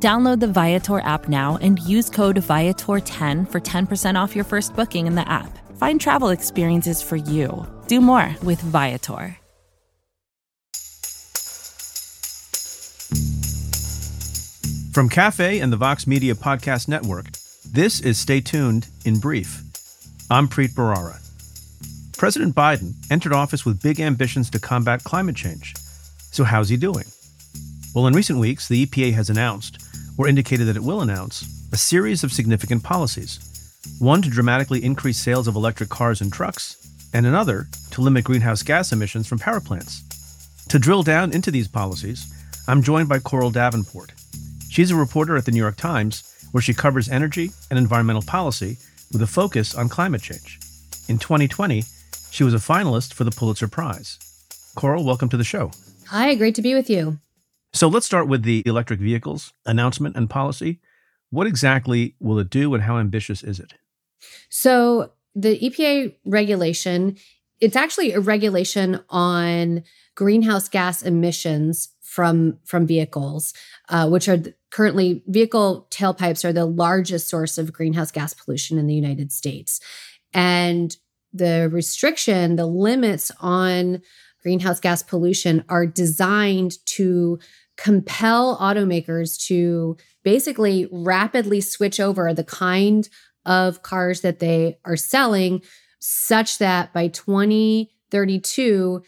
Download the Viator app now and use code Viator10 for 10% off your first booking in the app. Find travel experiences for you. Do more with Viator. From Cafe and the Vox Media Podcast Network, this is Stay Tuned in Brief. I'm Preet Bharara. President Biden entered office with big ambitions to combat climate change. So, how's he doing? Well, in recent weeks, the EPA has announced, or indicated that it will announce, a series of significant policies. One to dramatically increase sales of electric cars and trucks, and another to limit greenhouse gas emissions from power plants. To drill down into these policies, I'm joined by Coral Davenport. She's a reporter at the New York Times, where she covers energy and environmental policy with a focus on climate change. In 2020, she was a finalist for the Pulitzer Prize. Coral, welcome to the show. Hi, great to be with you. So let's start with the electric vehicles announcement and policy. What exactly will it do and how ambitious is it? So, the EPA regulation, it's actually a regulation on greenhouse gas emissions from from vehicles, uh, which are currently vehicle tailpipes are the largest source of greenhouse gas pollution in the United States, and the restriction, the limits on greenhouse gas pollution are designed to compel automakers to basically rapidly switch over the kind of cars that they are selling such that by 2032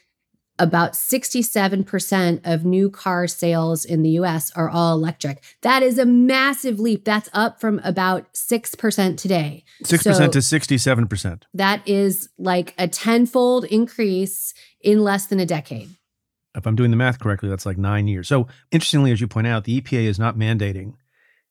about 67% of new car sales in the US are all electric. That is a massive leap. That's up from about 6% today. 6% so to 67%. That is like a tenfold increase in less than a decade. If I'm doing the math correctly, that's like nine years. So, interestingly, as you point out, the EPA is not mandating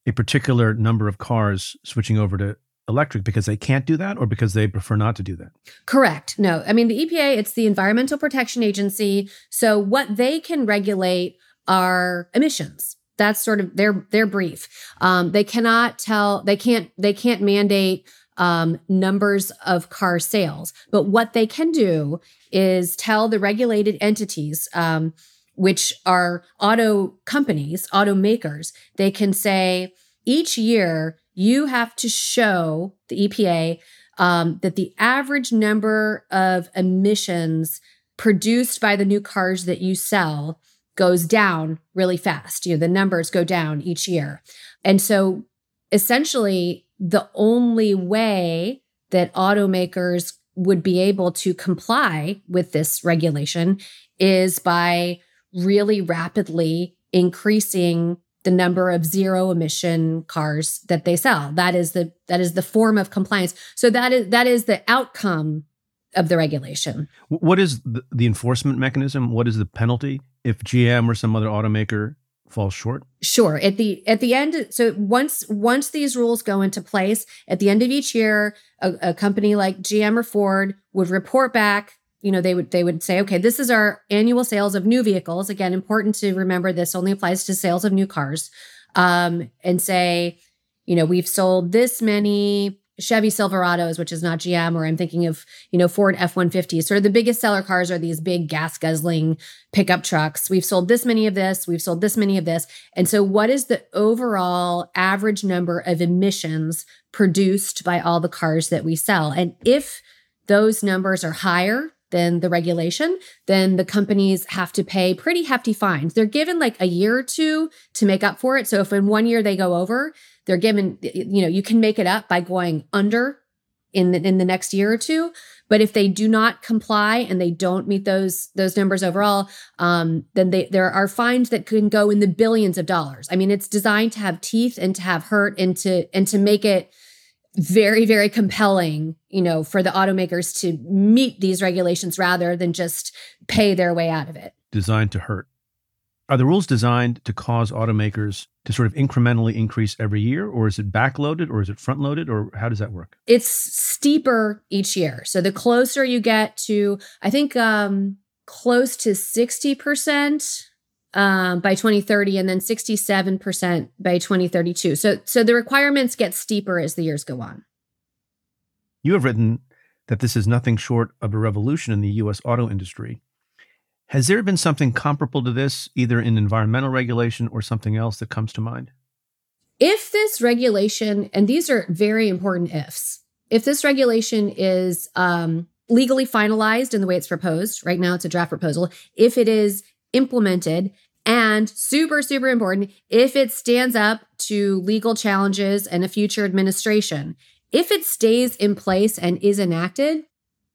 a particular number of cars switching over to electric because they can't do that or because they prefer not to do that? Correct. No. I mean, the EPA, it's the Environmental Protection Agency. So what they can regulate are emissions. That's sort of their their brief. Um, they cannot tell. They can't. They can't mandate um, numbers of car sales. But what they can do is tell the regulated entities, um, which are auto companies, automakers. They can say each year you have to show the EPA um, that the average number of emissions produced by the new cars that you sell goes down really fast. You know, the numbers go down each year. And so essentially, the only way that automakers would be able to comply with this regulation is by really rapidly increasing the number of zero emission cars that they sell. That is the that is the form of compliance. So that is that is the outcome of the regulation. What is the, enforcement mechanism? What is the penalty if gm or some other automaker falls short? Sure. At the at the end so once once these rules go into place at the end of each year a, a company like gm or ford would report back you know they would they would say okay this is our annual sales of new vehicles. Again important to remember this only applies to sales of new cars. Um, and say you know we've sold this many chevy silverados which is not gm or i'm thinking of you know ford f-150s. Sort of the biggest seller cars are these big gas guzzling pickup trucks. We've sold this many of this we've sold this many of this. And so what is the overall average number of emissions produced by all the cars that we sell? And if those numbers are higher than the regulation, then the companies have to pay pretty hefty fines. They're given like a year or two to make up for it. So if in one year they go over, they're given, you know, you can make it up by going under in the, in the next year or two. But if they do not comply and they don't meet those those numbers overall, um, then they, there are fines that can go in the billions of dollars. I mean, it's designed to have teeth and to have hurt and to and to make it very very compelling you know for the automakers to meet these regulations rather than just pay their way out of it designed to hurt Are the rules designed to cause automakers to sort of incrementally increase every year, or is it backloaded, or is it front loaded, or how does that work? It's steeper each year. So the closer you get to, I think, um, close to 60% um, by 2030 and then 67% by 2032. So, so the requirements get steeper as the years go on. You have written that this is nothing short of a revolution in the US auto industry. Has there been something comparable to this, either in environmental regulation or something else that comes to mind? If this regulation, and these are very important ifs, if this regulation is um, legally finalized in the way it's proposed, right now it's a draft proposal, if it is implemented, and super, super important, if it stands up to legal challenges and a future administration, if it stays in place and is enacted,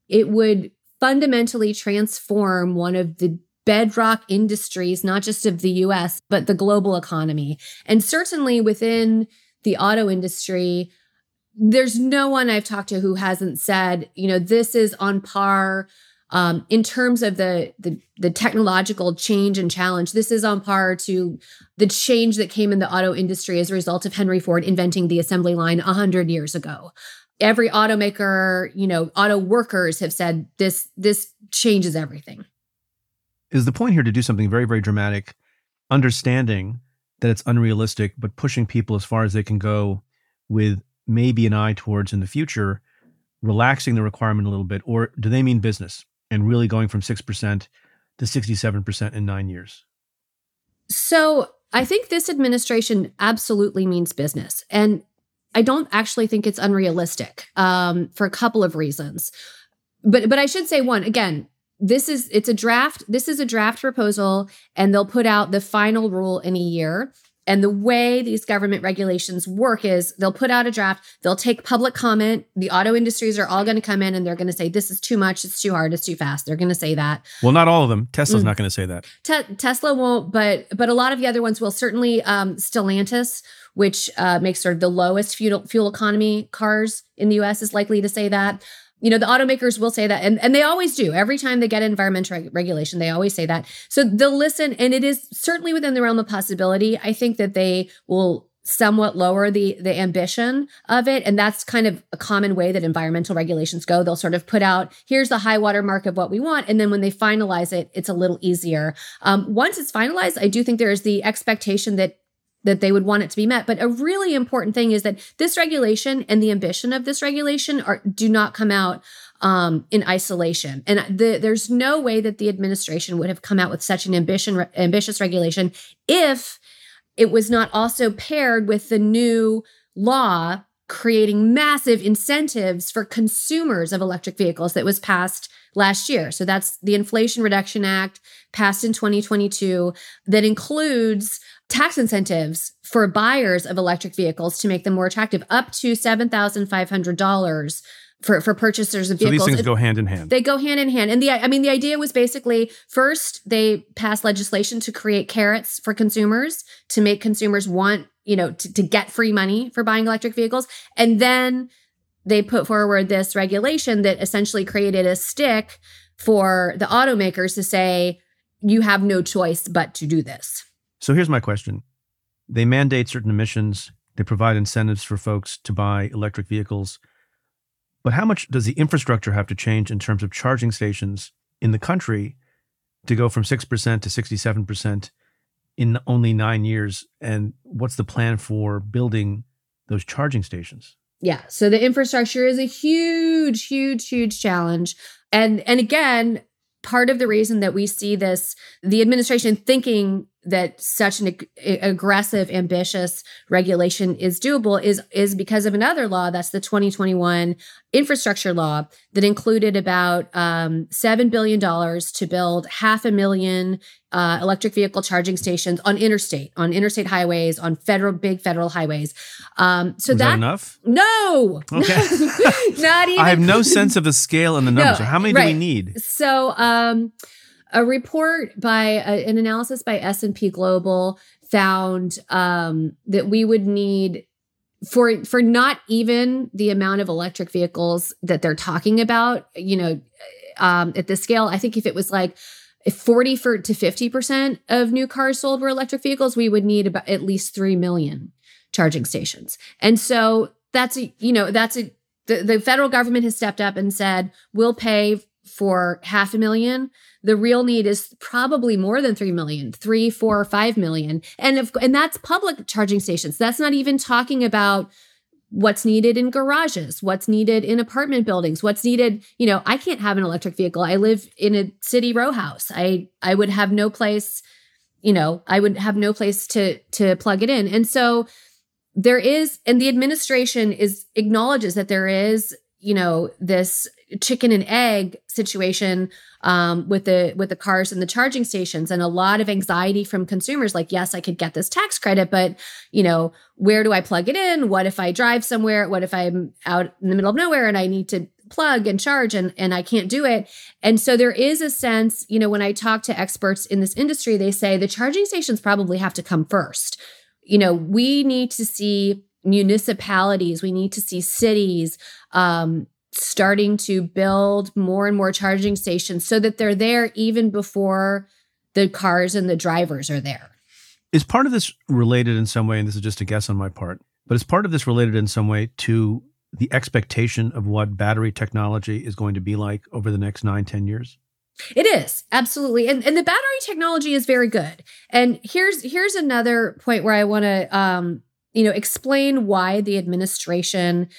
it would fundamentally transform one of the bedrock industries, not just of the US, but the global economy. And certainly within the auto industry, there's no one I've talked to who hasn't said, you know, this is on par um, in terms of the, the the technological change and challenge. This is on par to the change that came in the auto industry as a result of Henry Ford inventing the assembly line hundred years ago. Every automaker, you know, auto workers have said this this changes everything. Is the point here to do something very very dramatic, understanding that it's unrealistic, but pushing people as far as they can go with maybe an eye towards in the future relaxing the requirement a little bit, or do they mean business and really going from 6% to 67% in nine years? So I think this administration absolutely means business. And I don't actually think it's unrealistic um, for a couple of reasons. But but I should say one again. This is it's a draft. This is a draft proposal, and they'll put out the final rule in a year. And the way these government regulations work is they'll put out a draft, they'll take public comment. The auto industries are all going to come in and they're going to say, this is too much, it's too hard, it's too fast. They're going to say that. Well, not all of them. Tesla's mm. not going to say that. Te- Tesla won't, but but a lot of the other ones will. Certainly, um, Stellantis, which uh, makes sort of the lowest fuel fuel economy cars in the U.S., is likely to say that you know the automakers will say that and, and they always do. Every time they get environmental reg- regulation they always say that. So they'll listen and it is certainly within the realm of possibility. I think that they will somewhat lower the the ambition of it and that's kind of a common way that environmental regulations go. They'll sort of put out here's the high water mark of what we want and then when they finalize it it's a little easier. Um, once it's finalized i do think there is the expectation that that they would want it to be met. But a really important thing is that this regulation and the ambition of this regulation are do not come out um, in isolation. And the, there's no way that the administration would have come out with such an ambition ambitious regulation if it was not also paired with the new law creating massive incentives for consumers of electric vehicles that was passed last year. So that's the Inflation Reduction Act passed in 2022 that includes tax incentives for buyers of electric vehicles to make them more attractive, up to $7,500 for, for purchasers of vehicles. So these things go hand in hand. They go hand in hand. And the I mean the idea was basically first they passed legislation to create carrots for consumers to make consumers want, you know, to, to get free money for buying electric vehicles. And then they put forward this regulation that essentially created a stick for the automakers to say you have no choice but to do this. So here's my question they mandate certain emissions, they provide incentives for folks to buy electric vehicles. But how much does the infrastructure have to change in terms of charging stations in the country to go from 6% to 67% in only nine years? And what's the plan for building those charging stations? Yeah. So the infrastructure is a huge, huge, huge challenge. And and again, part of the reason that we see this, the administration thinking that such an ag- aggressive, ambitious regulation is doable is is because of another law. That's the 2021 infrastructure law that included about um, seven billion dollars to build half a million uh, electric vehicle charging stations on interstate, on interstate highways, on federal big federal highways. Um, so that, that, enough? No, okay, not even. I have no sense of the scale and the numbers. No, so how many right. do we need? So. Um, a report by a, an analysis by S&P Global found um, that we would need for for not even the amount of electric vehicles that they're talking about, you know, um, at the scale. I think if it was like 40 for, to 50% of new cars sold were electric vehicles, we would need about at least 3 million charging stations. And so that's a, you know, that's a, the, the federal government has stepped up and said, we'll pay for half a million. The real need is probably more than 3 million, three, four, or five million. And if, and that's public charging stations. That's not even talking about what's needed in garages, what's needed in apartment buildings, what's needed, you know, I can't have an electric vehicle. I live in a city row house. I I would have no place, you know, I would have no place to to plug it in. And so there is and the administration is acknowledges that there is you know this chicken and egg situation um, with the with the cars and the charging stations and a lot of anxiety from consumers like yes i could get this tax credit but you know where do i plug it in? What if i drive somewhere? What if i'm out in the middle of nowhere and i need to plug and charge and and i can't do it? And so there is a sense you know when i talk to experts in this industry they say the charging stations probably have to come first. You know we need to see municipalities, we need to see cities um, starting to build more and more charging stations so that they're there even before the cars and the drivers are there. Is part of this related in some way, and this is just a guess on my part, but is part of this related in some way to the expectation of what battery technology is going to be like over the next nine, ten years? It is absolutely, and and the battery technology is very good. And here's here's another point where I want to um, you know, explain why the administration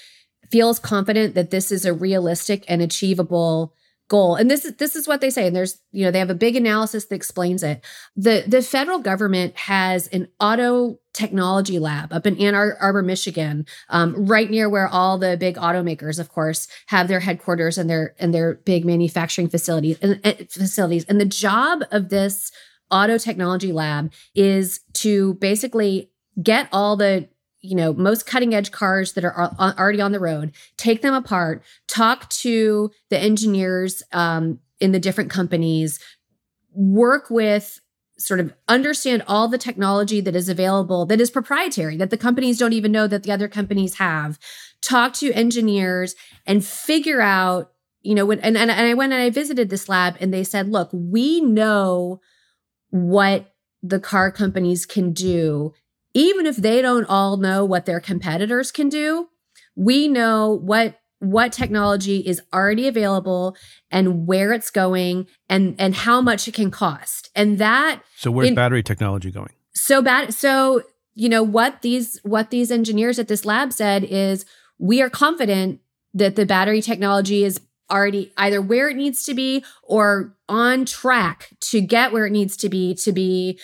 feels confident that this is a realistic and achievable goal. And this is this is what they say. And there's, you know, they have a big analysis that explains it. The the federal government has an auto technology lab up in Ann Arbor, Michigan, um, right near where all the big automakers, of course, have their headquarters and their and their big manufacturing facilities and, facilities. And the job of this auto technology lab is to basically get all the you know most cutting edge cars that are already on the road take them apart talk to the engineers um, in the different companies work with sort of understand all the technology that is available that is proprietary that the companies don't even know that the other companies have. Talk to engineers and figure out you know when and, and i went and i visited this lab and they said look we know what the car companies can do even if they don't all know what their competitors can do, we know what what technology is already available and where it's going and and how much it can cost. And that So where's in, battery technology going? So bad so you know what these what these engineers at this lab said is we are confident that the battery technology is already either where it needs to be or on track to get where it needs to be to be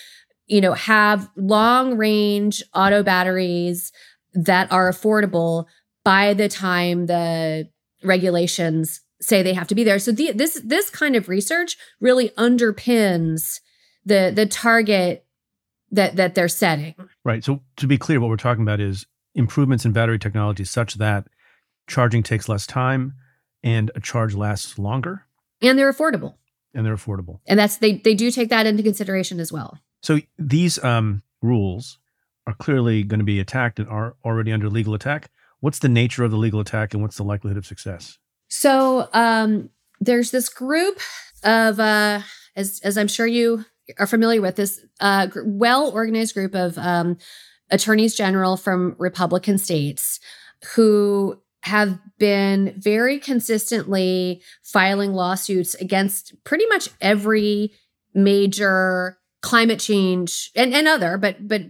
you know, have long range auto batteries that are affordable by the time the regulations say they have to be there. So the, this this kind of research really underpins the the target that that they're setting. Right. So to be clear, what we're talking about is improvements in battery technology such that charging takes less time and a charge lasts longer. And they're affordable. And they're affordable. And that's they they do take that into consideration as well. So these um, rules are clearly going to be attacked and are already under legal attack. What's the nature of the legal attack and what's the likelihood of success? So um, there's this group of, uh, as, as I'm sure you are familiar with, this uh, well organized group of um, attorneys general from Republican states who have been very consistently filing lawsuits against pretty much every major climate change and, and other, but but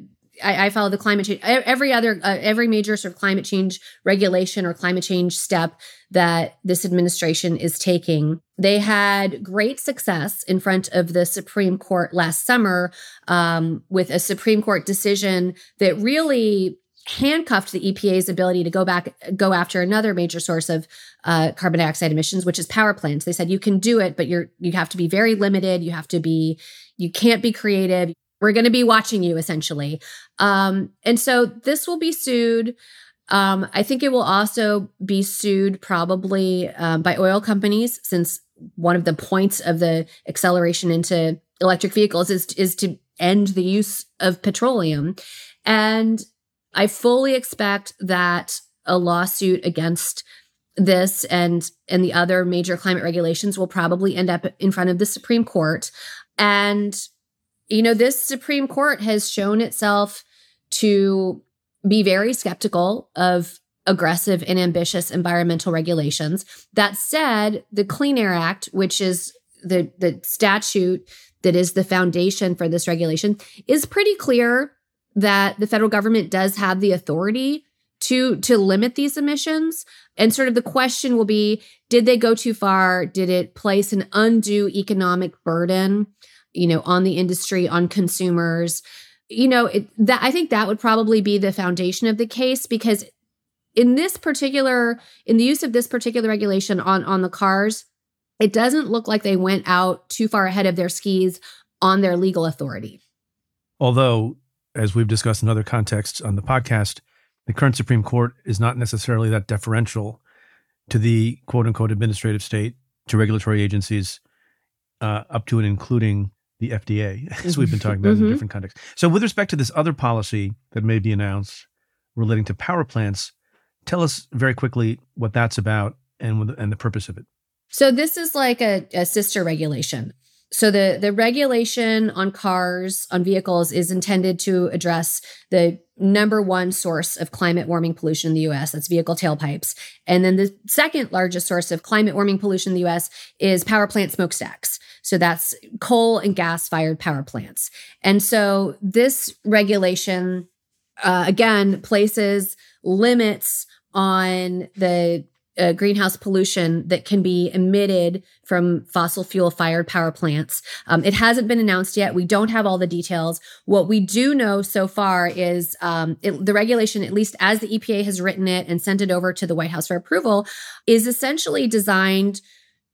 I, I follow the climate change. Every other, uh, every major sort of climate change regulation or climate change step that this administration is taking. They had great success in front of the Supreme Court last summer um, with a Supreme Court decision that really handcuffed the EPA's ability to go back, go after another major source of uh, carbon dioxide emissions, which is power plants. They said you can do it, but you're you have to be very limited. You have to be, you can't be creative. We're going to be watching you essentially. Um, and so this will be sued. Um, I think it will also be sued probably um, by oil companies, since one of the points of the acceleration into electric vehicles is is to end the use of petroleum. And I fully expect that a lawsuit against this and and the other major climate regulations will probably end up in front of the Supreme Court. And, you know, this Supreme Court has shown itself to be very skeptical of aggressive and ambitious environmental regulations. That said, the Clean Air Act, which is the, the statute that is the foundation for this regulation, is pretty clear that the federal government does have the authority to to limit these emissions and sort of the question will be did they go too far did it place an undue economic burden you know on the industry on consumers. You know it, that i think that would probably be the foundation of the case because in this particular in the use of this particular regulation on on the cars it doesn't look like they went out too far ahead of their skis on their legal authority. Although as we've discussed in other contexts on the podcast the current Supreme Court is not necessarily that deferential to the quote unquote administrative state, to regulatory agencies, uh, up to and including the FDA, as we've been talking about mm-hmm. in different contexts. So, with respect to this other policy that may be announced relating to power plants, tell us very quickly what that's about and, and the purpose of it. So, this is like a, a sister regulation so the the regulation on cars on vehicles is intended to address the number one source of climate warming pollution in the US that's vehicle tailpipes. And then the second largest source of climate warming pollution in the US is power plant smokestacks. So that's coal and gas fired power plants. And so this regulation uh, again places limits on the uh, greenhouse pollution that can be emitted from fossil fuel fired power plants. Um, it hasn't been announced yet. We don't have all the details. What we do know so far is um, it, the regulation, at least as the EPA has written it and sent it over to the White House for approval, is essentially designed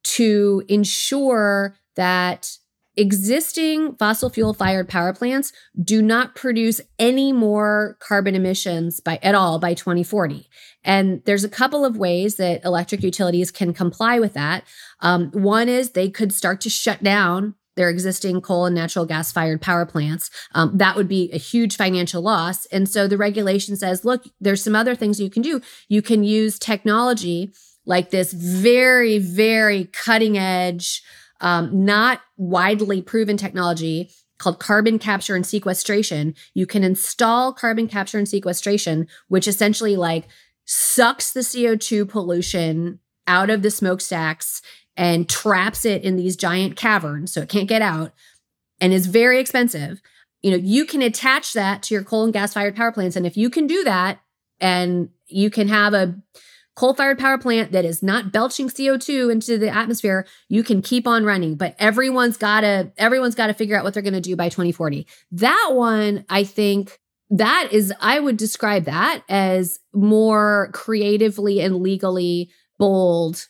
to ensure that existing fossil fuel fired power plants do not produce any more carbon emissions by at all by 2040 and there's a couple of ways that electric utilities can comply with that um, one is they could start to shut down their existing coal and natural gas fired power plants. Um, that would be a huge financial loss. And so the regulation says, look, there's some other things you can do. You can use technology like this very, very cutting edge um, not widely proven technology called carbon capture and sequestration. You can install carbon capture and sequestration, which essentially like sucks the CO2 pollution out of the smokestacks and traps it in these giant caverns so it can't get out and is very expensive. You know, you can attach that to your coal and gas fired power plants. And if you can do that and you can have a coal fired power plant that is not belching CO2 into the atmosphere, you can keep on running. But everyone's got to everyone's got to figure out what they're going to do by 2040. That one, I think that is I would describe that as more creatively and legally bold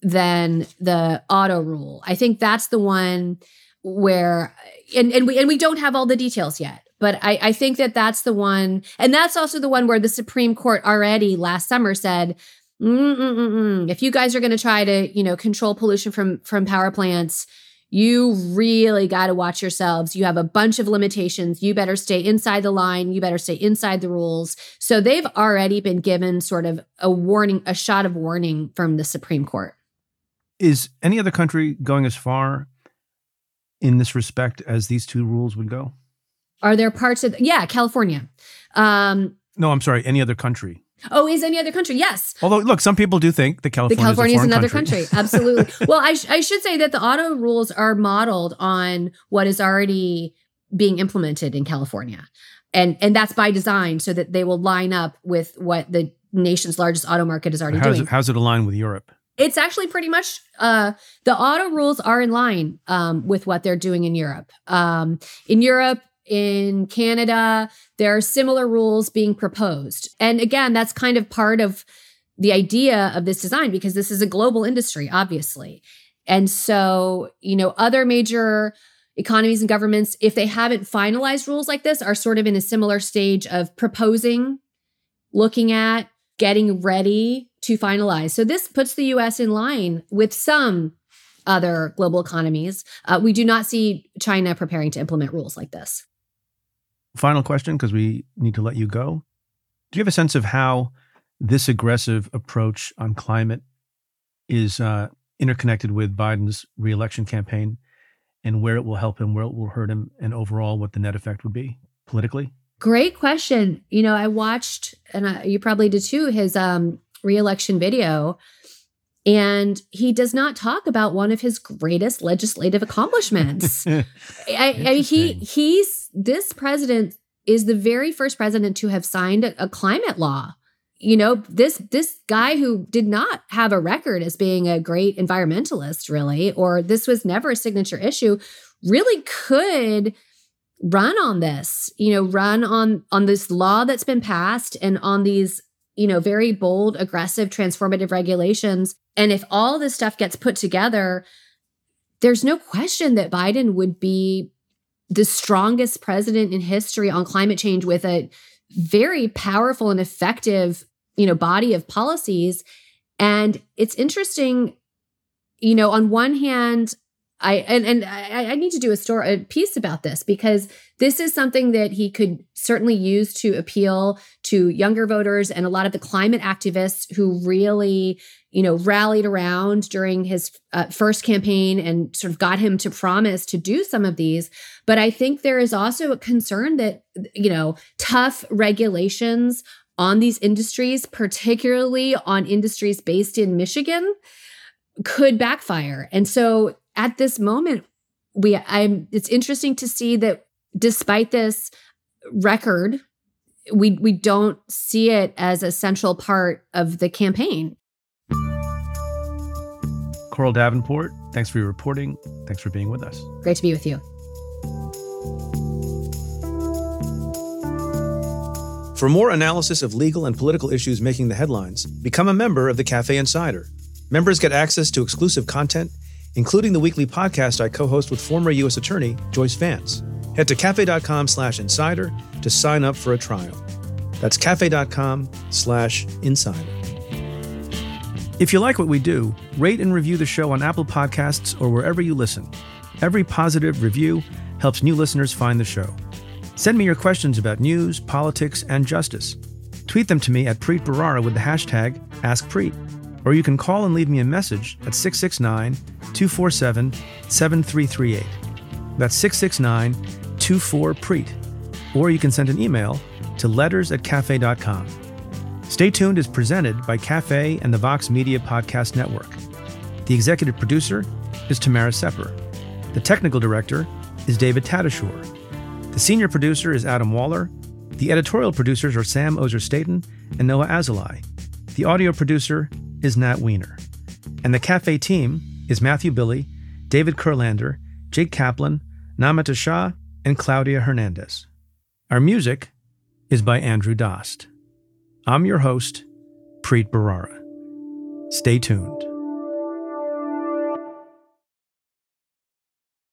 than the auto rule. I think that's the one where and and we and we don't have all the details yet but I, I think that that's the one and that's also the one where the supreme court already last summer said Mm-mm-mm-mm. If you guys are going to try to, you know, control pollution from from power plants, you really got to watch yourselves. You have a bunch of limitations. You better stay inside the line. You better stay inside the rules. So they've already been given sort of a warning, a shot of warning from the Supreme Court. Is any other country going as far in this respect as these two rules would go? Are there parts of yeah, California? Um, no, I'm sorry. Any other country? Oh, is any other country? Yes. Although, look, some people do think that California, California is, another country. country. Absolutely. well, I, sh- I should say that the auto rules are modeled on what is already being implemented in California, and and that's by design, so that they will line up with what the nation's largest auto market is already how's doing. It, how's it align with Europe? It's actually pretty much uh, the auto rules are in line um, with what they're doing in Europe. Um, in Europe, in Canada, there are similar rules being proposed. And again, that's kind of part of the idea of this design because this is a global industry, obviously. And so, you know, other major economies and governments, if they haven't finalized rules like this, are sort of in a similar stage of proposing, looking at, getting ready to finalize. So this puts the US in line with some other global economies. Uh, we do not see China preparing to implement rules like this. Final question, because we need to let you go. Do you have a sense of how this aggressive approach on climate is uh, interconnected with Biden's reelection campaign? and where it will help him, where it will hurt him, and overall what the net effect would be politically? Great question. You know, I watched, and I, you probably did too, his um, reelection video. And he does not talk about one of his greatest legislative accomplishments. I, I, he he's this president is the very first president to have signed a, a climate law. You know, this this guy who did not have a record as being a great environmentalist, really, or this was never a signature issue, really could run on this you know run on on this law that's been passed and on these you know very bold aggressive transformative regulations and if all this stuff gets put together there's no question that biden would be the strongest president in history on climate change with a very powerful and effective you know body of policies. And it's interesting you know on one hand i and, and I, I need to do a story a piece about this because this is something that he could certainly use to appeal to younger voters and a lot of the climate activists who really you know, rallied around during his uh, first campaign and sort of got him to promise to do some of these. But I think there is also a concern that, you know, tough regulations on these industries, particularly on industries based in Michigan, could backfire. And so at this moment, we I'm it's interesting to see that despite this record we we don't see it as a central part of the campaign Coral Davenport, thanks for your reporting. Thanks for being with us. Great to be with you. For more analysis of legal and political issues making the headlines, become a member of the Cafe Insider. Members get access to exclusive content, including the weekly podcast I co-host with former U.S. Attorney Joyce Vance. Head to cafe.com slash insider to sign up for a trial. That's cafe.com slash insider. If you like what we do, rate and review the show on Apple Podcasts or wherever you listen. Every positive review helps new listeners find the show. Send me your questions about news, politics, and justice. Tweet them to me at Preet Bharara with the hashtag AskPreet. Or you can call and leave me a message at 669 247 7338. That's 669 24 Preet. Or you can send an email to letters at cafe.com. Stay Tuned is presented by Cafe and the Vox Media Podcast Network. The executive producer is Tamara Sepper. The technical director is David Tatasciore. The senior producer is Adam Waller. The editorial producers are Sam Ozer Staten and Noah Azulai. The audio producer is Nat Weiner. And the Cafe team is Matthew Billy, David Kurlander, Jake Kaplan, Namita Shah, and Claudia Hernandez. Our music is by Andrew Dost. I'm your host, Preet Bharara. Stay tuned.